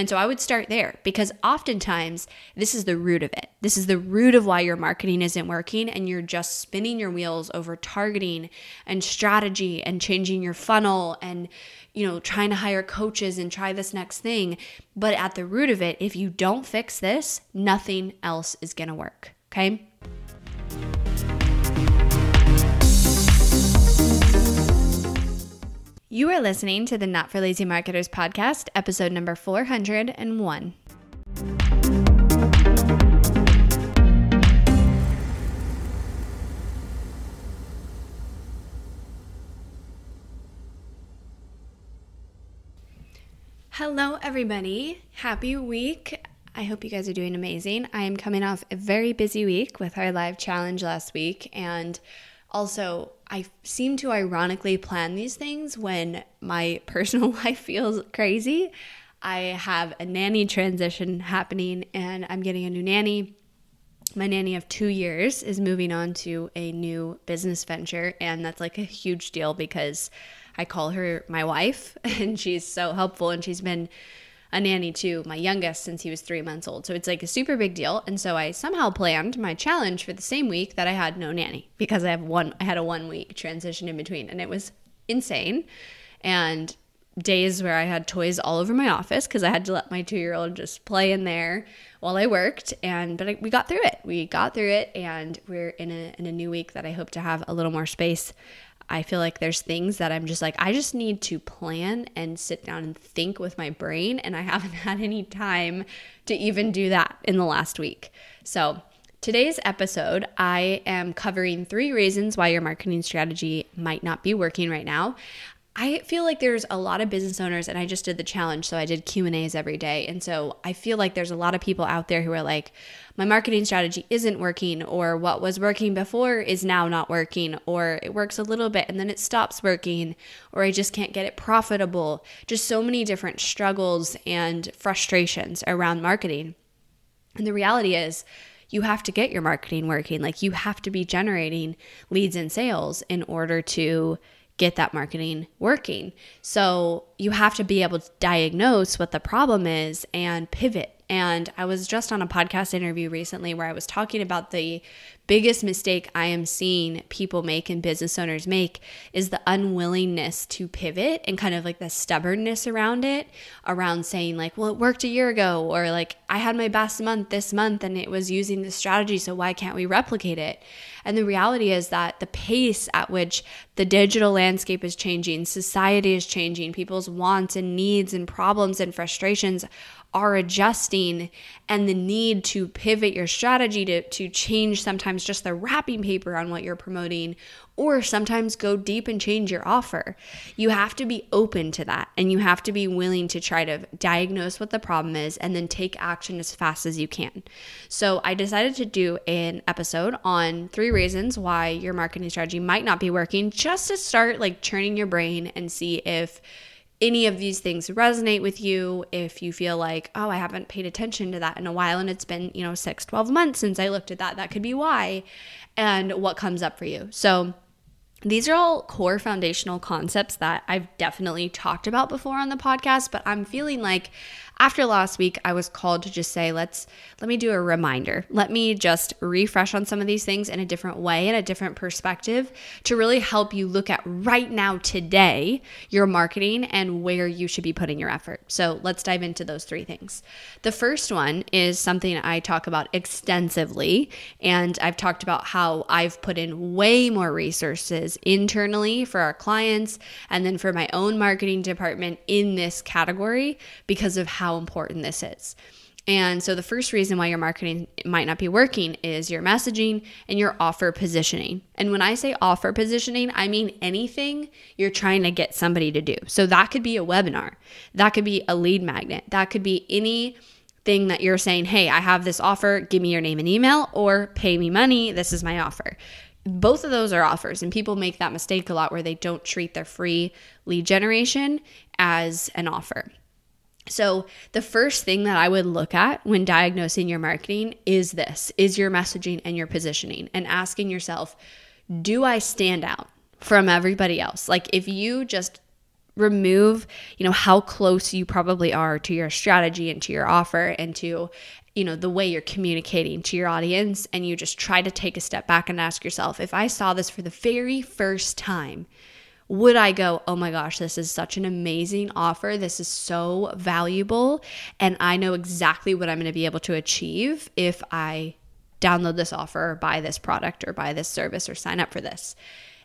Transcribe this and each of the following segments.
And so I would start there because oftentimes this is the root of it. This is the root of why your marketing isn't working and you're just spinning your wheels over targeting and strategy and changing your funnel and you know trying to hire coaches and try this next thing. But at the root of it, if you don't fix this, nothing else is going to work, okay? You are listening to the Not for Lazy Marketers podcast, episode number 401. Hello, everybody. Happy week. I hope you guys are doing amazing. I am coming off a very busy week with our live challenge last week, and also I seem to ironically plan these things when my personal life feels crazy. I have a nanny transition happening and I'm getting a new nanny. My nanny of two years is moving on to a new business venture, and that's like a huge deal because I call her my wife and she's so helpful and she's been a nanny to my youngest since he was three months old. So it's like a super big deal. And so I somehow planned my challenge for the same week that I had no nanny because I have one I had a one week transition in between and it was insane. And days where I had toys all over my office because I had to let my two year old just play in there while I worked. And but I, we got through it. We got through it, and we're in a in a new week that I hope to have a little more space I feel like there's things that I'm just like, I just need to plan and sit down and think with my brain. And I haven't had any time to even do that in the last week. So, today's episode, I am covering three reasons why your marketing strategy might not be working right now. I feel like there's a lot of business owners and I just did the challenge so I did Q&As every day. And so I feel like there's a lot of people out there who are like my marketing strategy isn't working or what was working before is now not working or it works a little bit and then it stops working or I just can't get it profitable. Just so many different struggles and frustrations around marketing. And the reality is you have to get your marketing working. Like you have to be generating leads and sales in order to get that marketing working. So you have to be able to diagnose what the problem is and pivot and I was just on a podcast interview recently where I was talking about the biggest mistake I am seeing people make and business owners make is the unwillingness to pivot and kind of like the stubbornness around it, around saying, like, well, it worked a year ago, or like, I had my best month this month and it was using this strategy, so why can't we replicate it? And the reality is that the pace at which the digital landscape is changing, society is changing, people's wants and needs and problems and frustrations are adjusting and the need to pivot your strategy to, to change sometimes just the wrapping paper on what you're promoting or sometimes go deep and change your offer. You have to be open to that and you have to be willing to try to diagnose what the problem is and then take action as fast as you can. So, I decided to do an episode on three reasons why your marketing strategy might not be working just to start like churning your brain and see if any of these things resonate with you, if you feel like, oh, I haven't paid attention to that in a while and it's been, you know, six, 12 months since I looked at that, that could be why, and what comes up for you. So, these are all core foundational concepts that I've definitely talked about before on the podcast, but I'm feeling like after last week i was called to just say let's let me do a reminder. Let me just refresh on some of these things in a different way in a different perspective to really help you look at right now today your marketing and where you should be putting your effort. So let's dive into those three things. The first one is something i talk about extensively and i've talked about how i've put in way more resources internally for our clients and then for my own marketing department in this category because of how how important this is. And so, the first reason why your marketing might not be working is your messaging and your offer positioning. And when I say offer positioning, I mean anything you're trying to get somebody to do. So, that could be a webinar, that could be a lead magnet, that could be any thing that you're saying, hey, I have this offer, give me your name and email, or pay me money, this is my offer. Both of those are offers, and people make that mistake a lot where they don't treat their free lead generation as an offer. So, the first thing that I would look at when diagnosing your marketing is this is your messaging and your positioning, and asking yourself, do I stand out from everybody else? Like, if you just remove, you know, how close you probably are to your strategy and to your offer and to you know the way you're communicating to your audience and you just try to take a step back and ask yourself if i saw this for the very first time would I go, oh my gosh, this is such an amazing offer. This is so valuable. And I know exactly what I'm going to be able to achieve if I download this offer or buy this product or buy this service or sign up for this.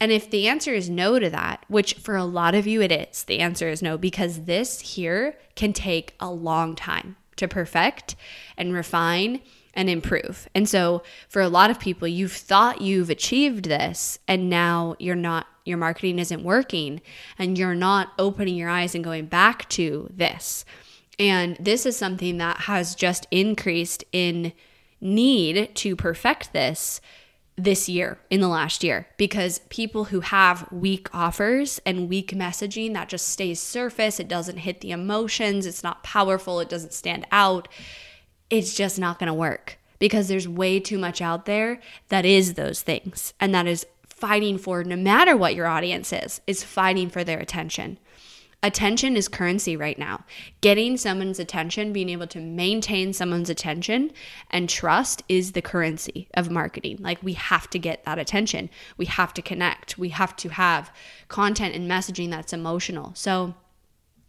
And if the answer is no to that, which for a lot of you it is, the answer is no, because this here can take a long time to perfect and refine and improve. And so for a lot of people, you've thought you've achieved this and now you're not your marketing isn't working and you're not opening your eyes and going back to this. And this is something that has just increased in need to perfect this this year in the last year because people who have weak offers and weak messaging that just stays surface, it doesn't hit the emotions, it's not powerful, it doesn't stand out, it's just not going to work because there's way too much out there that is those things and that is fighting for, no matter what your audience is, is fighting for their attention. Attention is currency right now. Getting someone's attention, being able to maintain someone's attention and trust is the currency of marketing. Like we have to get that attention. We have to connect. We have to have content and messaging that's emotional. So,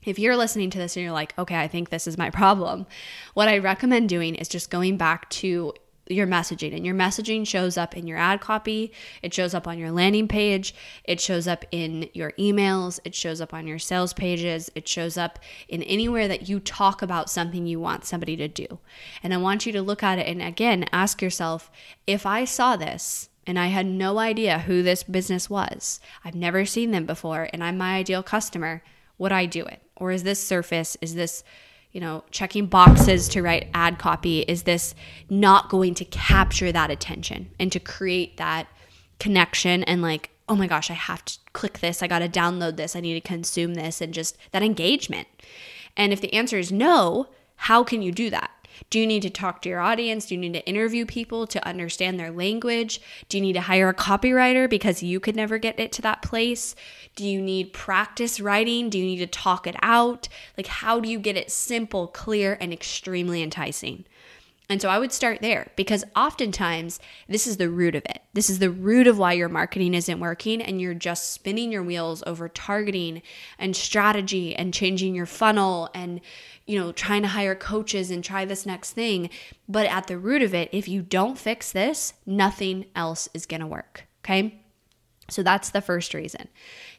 if you're listening to this and you're like, okay, I think this is my problem, what I recommend doing is just going back to your messaging and your messaging shows up in your ad copy it shows up on your landing page it shows up in your emails it shows up on your sales pages it shows up in anywhere that you talk about something you want somebody to do and i want you to look at it and again ask yourself if i saw this and I had no idea who this business was. I've never seen them before, and I'm my ideal customer. Would I do it? Or is this surface? Is this you know, checking boxes to write ad copy, is this not going to capture that attention and to create that connection and like, oh my gosh, I have to click this, I got to download this, I need to consume this, and just that engagement? And if the answer is no, how can you do that? Do you need to talk to your audience? Do you need to interview people to understand their language? Do you need to hire a copywriter because you could never get it to that place? Do you need practice writing? Do you need to talk it out? Like, how do you get it simple, clear, and extremely enticing? And so I would start there because oftentimes this is the root of it. This is the root of why your marketing isn't working and you're just spinning your wheels over targeting and strategy and changing your funnel and you know trying to hire coaches and try this next thing. But at the root of it, if you don't fix this, nothing else is going to work, okay? So that's the first reason.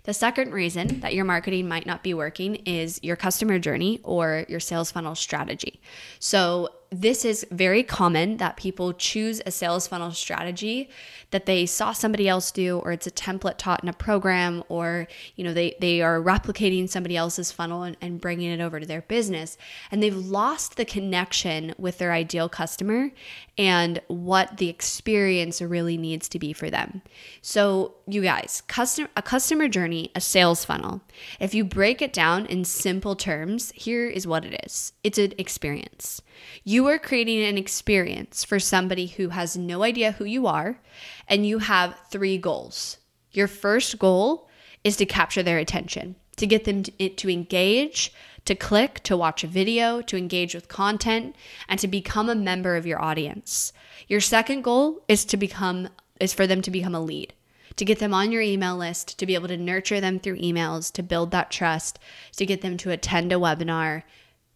The second reason that your marketing might not be working is your customer journey or your sales funnel strategy. So, this is very common that people choose a sales funnel strategy that they saw somebody else do or it's a template taught in a program or you know they, they are replicating somebody else's funnel and, and bringing it over to their business. And they've lost the connection with their ideal customer and what the experience really needs to be for them. So you guys customer a customer journey a sales funnel. If you break it down in simple terms here is what it is. It's an experience. You are creating an experience for somebody who has no idea who you are, and you have three goals. Your first goal is to capture their attention, to get them to, to engage, to click, to watch a video, to engage with content, and to become a member of your audience. Your second goal is to become is for them to become a lead to get them on your email list, to be able to nurture them through emails, to build that trust, to get them to attend a webinar,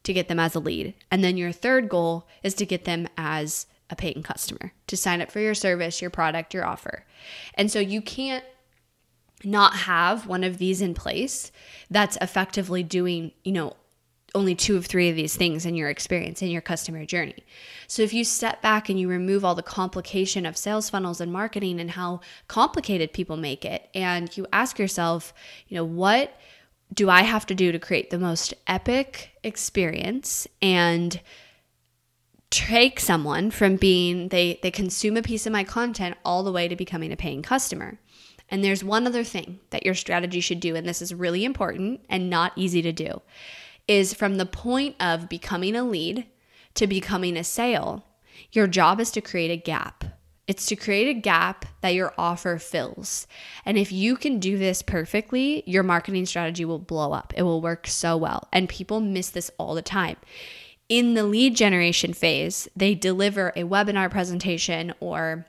to get them as a lead. And then your third goal is to get them as a paying customer, to sign up for your service, your product, your offer. And so you can't not have one of these in place that's effectively doing, you know, only two of three of these things in your experience in your customer journey. So if you step back and you remove all the complication of sales funnels and marketing and how complicated people make it and you ask yourself, you know, what do I have to do to create the most epic experience and take someone from being they they consume a piece of my content all the way to becoming a paying customer. And there's one other thing that your strategy should do and this is really important and not easy to do is from the point of becoming a lead to becoming a sale, your job is to create a gap It's to create a gap that your offer fills. And if you can do this perfectly, your marketing strategy will blow up. It will work so well. And people miss this all the time. In the lead generation phase, they deliver a webinar presentation or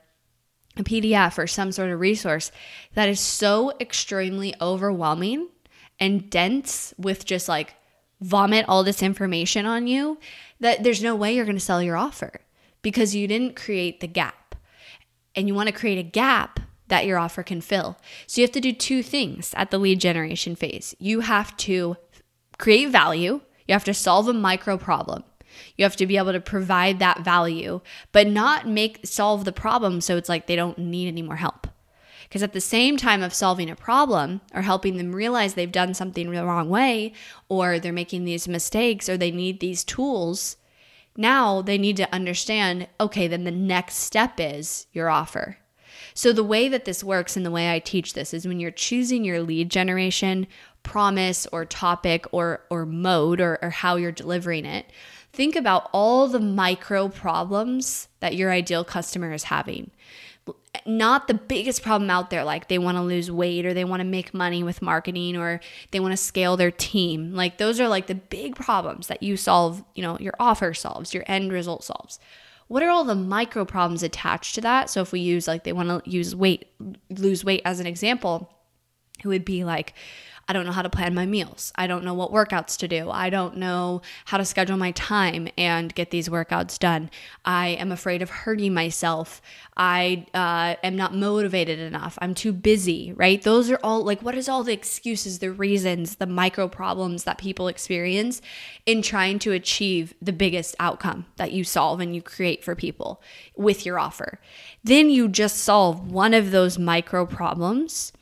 a PDF or some sort of resource that is so extremely overwhelming and dense with just like vomit all this information on you that there's no way you're going to sell your offer because you didn't create the gap. And you want to create a gap that your offer can fill. So you have to do two things at the lead generation phase. You have to create value, you have to solve a micro problem. You have to be able to provide that value, but not make solve the problem so it's like they don't need any more help. Because at the same time of solving a problem or helping them realize they've done something the wrong way, or they're making these mistakes, or they need these tools, now they need to understand okay, then the next step is your offer. So, the way that this works and the way I teach this is when you're choosing your lead generation promise or topic or, or mode or, or how you're delivering it, think about all the micro problems that your ideal customer is having not the biggest problem out there like they want to lose weight or they want to make money with marketing or they want to scale their team. Like those are like the big problems that you solve you know your offer solves your end result solves. What are all the micro problems attached to that? So if we use like they want to use weight lose weight as an example it would be like I don't know how to plan my meals. I don't know what workouts to do. I don't know how to schedule my time and get these workouts done. I am afraid of hurting myself. I uh, am not motivated enough. I'm too busy, right? Those are all like, what is all the excuses, the reasons, the micro problems that people experience in trying to achieve the biggest outcome that you solve and you create for people with your offer? Then you just solve one of those micro problems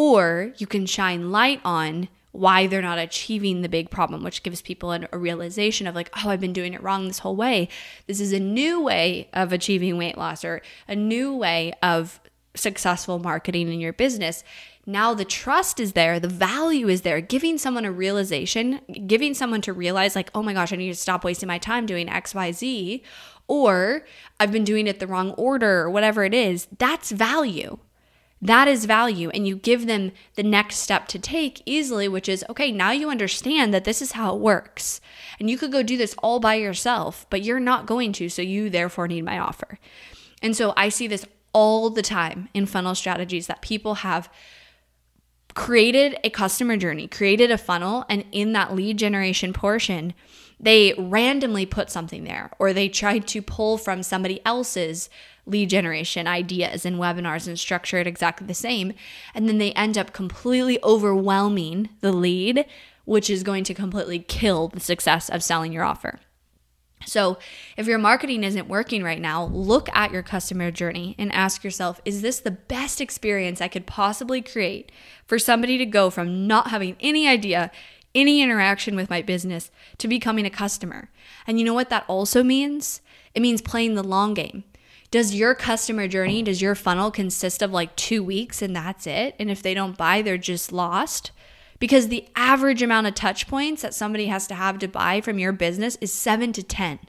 or you can shine light on why they're not achieving the big problem, which gives people a realization of like, oh, I've been doing it wrong this whole way. This is a new way of achieving weight loss or a new way of successful marketing in your business. Now the trust is there, the value is there, giving someone a realization, giving someone to realize, like, oh my gosh, I need to stop wasting my time doing XYZ, or I've been doing it the wrong order, or whatever it is. That's value. That is value. And you give them the next step to take easily, which is okay, now you understand that this is how it works. And you could go do this all by yourself, but you're not going to. So you therefore need my offer. And so I see this all the time in funnel strategies that people have created a customer journey, created a funnel, and in that lead generation portion, they randomly put something there or they tried to pull from somebody else's lead generation ideas and webinars and structure it exactly the same. And then they end up completely overwhelming the lead, which is going to completely kill the success of selling your offer. So, if your marketing isn't working right now, look at your customer journey and ask yourself is this the best experience I could possibly create for somebody to go from not having any idea, any interaction with my business to becoming a customer? And you know what that also means? It means playing the long game. Does your customer journey, does your funnel consist of like two weeks and that's it? And if they don't buy, they're just lost? Because the average amount of touch points that somebody has to have to buy from your business is seven to 10.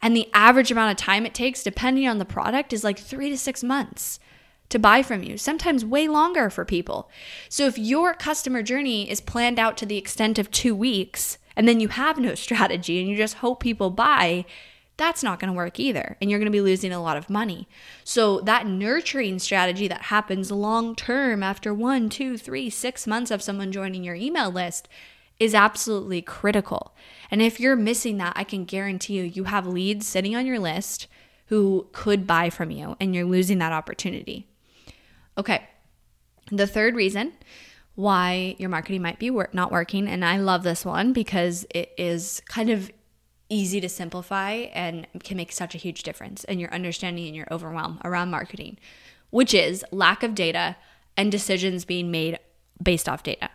And the average amount of time it takes, depending on the product, is like three to six months to buy from you, sometimes way longer for people. So if your customer journey is planned out to the extent of two weeks, and then you have no strategy and you just hope people buy, that's not going to work either. And you're going to be losing a lot of money. So, that nurturing strategy that happens long term after one, two, three, six months of someone joining your email list is absolutely critical. And if you're missing that, I can guarantee you, you have leads sitting on your list who could buy from you and you're losing that opportunity. Okay. The third reason why your marketing might be not working, and I love this one because it is kind of easy to simplify and can make such a huge difference in your understanding and your overwhelm around marketing, which is lack of data and decisions being made based off data.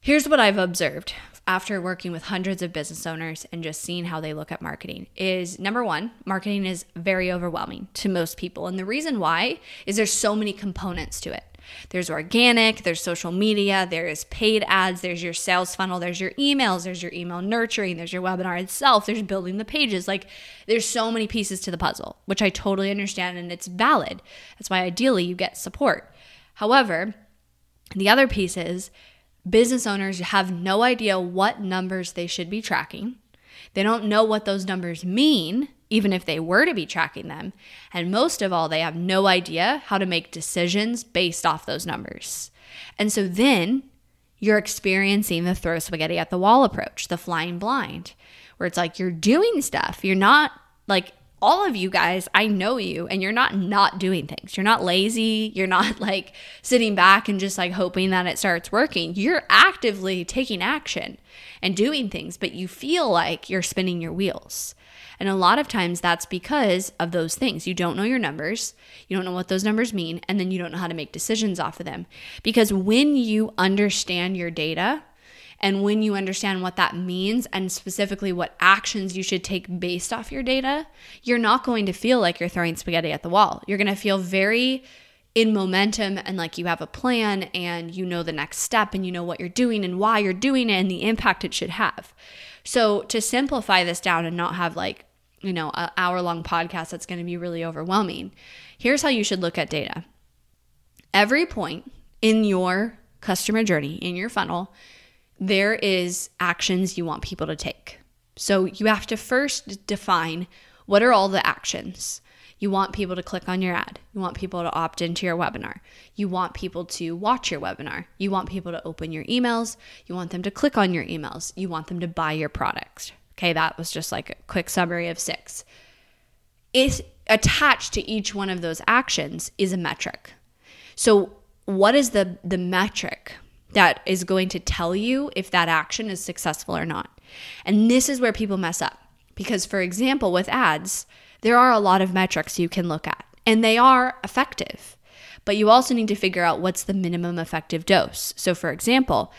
Here's what I've observed after working with hundreds of business owners and just seeing how they look at marketing is number 1, marketing is very overwhelming to most people and the reason why is there's so many components to it. There's organic, there's social media, there's paid ads, there's your sales funnel, there's your emails, there's your email nurturing, there's your webinar itself, there's building the pages. Like there's so many pieces to the puzzle, which I totally understand and it's valid. That's why ideally you get support. However, the other piece is business owners have no idea what numbers they should be tracking. They don't know what those numbers mean even if they were to be tracking them. And most of all, they have no idea how to make decisions based off those numbers. And so then you're experiencing the throw spaghetti at the wall approach, the flying blind, where it's like you're doing stuff. You're not like all of you guys, I know you, and you're not not doing things. You're not lazy. You're not like sitting back and just like hoping that it starts working. You're actively taking action and doing things, but you feel like you're spinning your wheels. And a lot of times that's because of those things. You don't know your numbers, you don't know what those numbers mean, and then you don't know how to make decisions off of them. Because when you understand your data, and when you understand what that means and specifically what actions you should take based off your data, you're not going to feel like you're throwing spaghetti at the wall. You're going to feel very in momentum and like you have a plan and you know the next step and you know what you're doing and why you're doing it and the impact it should have. So, to simplify this down and not have like you know, an hour long podcast that's going to be really overwhelming. Here's how you should look at data. Every point in your customer journey, in your funnel, there is actions you want people to take. So you have to first define what are all the actions. You want people to click on your ad. You want people to opt into your webinar. You want people to watch your webinar. You want people to open your emails. You want them to click on your emails. You want them to buy your products, Okay, that was just like a quick summary of six. Is attached to each one of those actions is a metric. So, what is the the metric that is going to tell you if that action is successful or not? And this is where people mess up. Because for example, with ads, there are a lot of metrics you can look at, and they are effective. But you also need to figure out what's the minimum effective dose. So for example,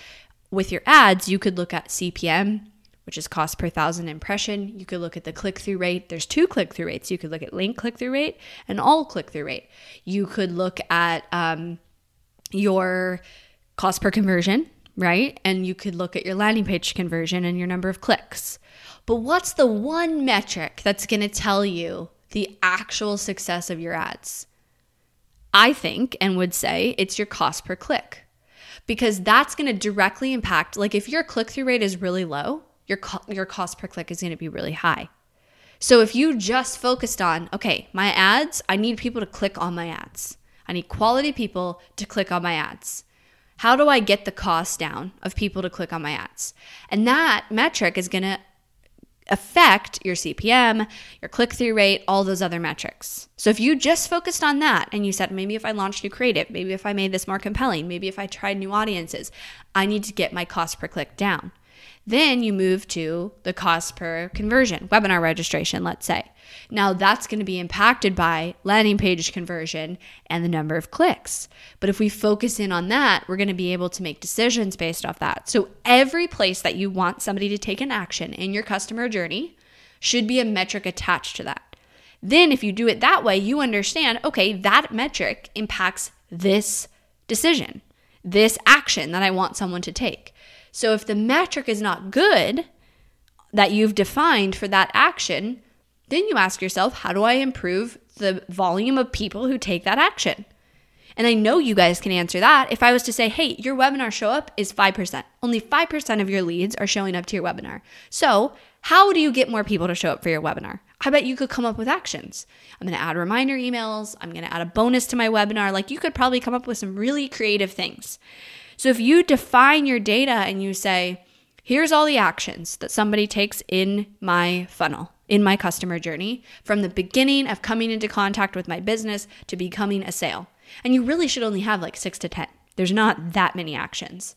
with your ads, you could look at CPM, which is cost per thousand impression. You could look at the click through rate. There's two click through rates. You could look at link click through rate and all click through rate. You could look at um, your cost per conversion, right? And you could look at your landing page conversion and your number of clicks. But what's the one metric that's going to tell you the actual success of your ads? I think and would say it's your cost per click because that's going to directly impact like if your click through rate is really low, your co- your cost per click is going to be really high. So if you just focused on, okay, my ads, I need people to click on my ads. I need quality people to click on my ads. How do I get the cost down of people to click on my ads? And that metric is going to affect your CPM, your click through rate, all those other metrics. So if you just focused on that and you said, maybe if I launched new creative, maybe if I made this more compelling, maybe if I tried new audiences, I need to get my cost per click down. Then you move to the cost per conversion, webinar registration, let's say. Now that's going to be impacted by landing page conversion and the number of clicks. But if we focus in on that, we're going to be able to make decisions based off that. So every place that you want somebody to take an action in your customer journey should be a metric attached to that. Then if you do it that way, you understand, okay, that metric impacts this decision, this action that I want someone to take. So if the metric is not good that you've defined for that action, then you ask yourself, how do I improve the volume of people who take that action? And I know you guys can answer that. If I was to say, hey, your webinar show up is 5%, only 5% of your leads are showing up to your webinar. So, how do you get more people to show up for your webinar? I bet you could come up with actions. I'm going to add reminder emails. I'm going to add a bonus to my webinar. Like, you could probably come up with some really creative things. So if you define your data and you say, here's all the actions that somebody takes in my funnel, in my customer journey, from the beginning of coming into contact with my business to becoming a sale. And you really should only have like six to 10. There's not that many actions.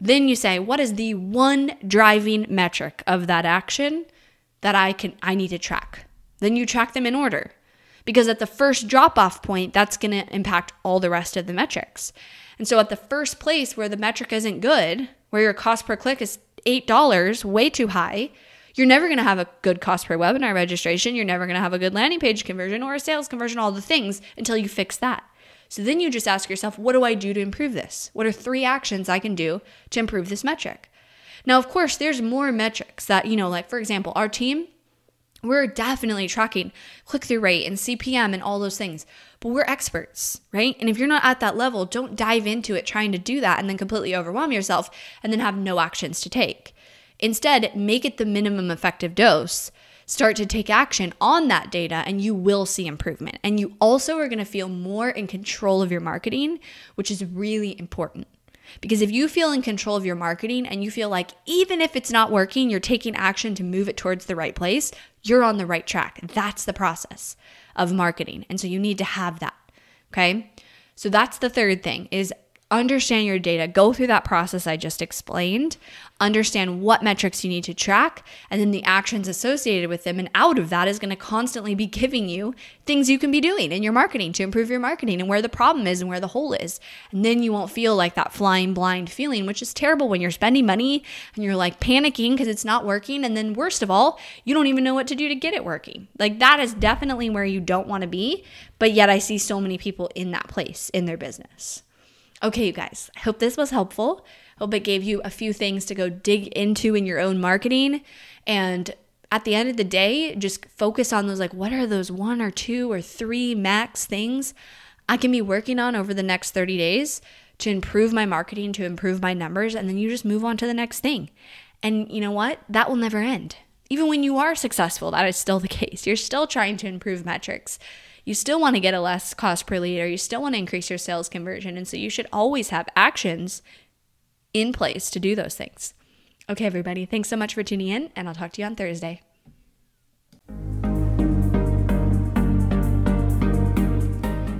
Then you say, what is the one driving metric of that action that I can I need to track? Then you track them in order. Because at the first drop off point, that's going to impact all the rest of the metrics. And so at the first place where the metric isn't good, where your cost per click is $8, way too high, you're never going to have a good cost per webinar registration. You're never going to have a good landing page conversion or a sales conversion, all the things until you fix that. So then you just ask yourself, what do I do to improve this? What are three actions I can do to improve this metric? Now, of course, there's more metrics that, you know, like for example, our team, we're definitely tracking click through rate and CPM and all those things, but we're experts, right? And if you're not at that level, don't dive into it trying to do that and then completely overwhelm yourself and then have no actions to take. Instead, make it the minimum effective dose. Start to take action on that data and you will see improvement. And you also are going to feel more in control of your marketing, which is really important. Because if you feel in control of your marketing and you feel like even if it's not working, you're taking action to move it towards the right place, you're on the right track. That's the process of marketing. And so you need to have that. Okay? So that's the third thing is understand your data, go through that process I just explained, understand what metrics you need to track, and then the actions associated with them. And out of that is going to constantly be giving you things you can be doing in your marketing to improve your marketing and where the problem is and where the hole is. And then you won't feel like that flying blind feeling, which is terrible when you're spending money and you're like panicking because it's not working. And then, worst of all, you don't even know what to do to get it working. Like that is definitely where you don't want to be. But yet, I see so many people in that place in their business. Okay, you guys, I hope this was helpful. Hope it gave you a few things to go dig into in your own marketing. And at the end of the day, just focus on those like, what are those one or two or three max things I can be working on over the next 30 days to improve my marketing, to improve my numbers. And then you just move on to the next thing. And you know what? That will never end. Even when you are successful, that is still the case. You're still trying to improve metrics you still want to get a less cost per lead or you still want to increase your sales conversion. And so you should always have actions in place to do those things. Okay, everybody, thanks so much for tuning in, and I'll talk to you on Thursday.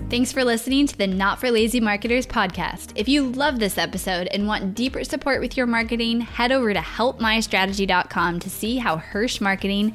Thanks for listening to the Not for Lazy Marketers podcast. If you love this episode and want deeper support with your marketing, head over to helpmystrategy.com to see how Hirsch Marketing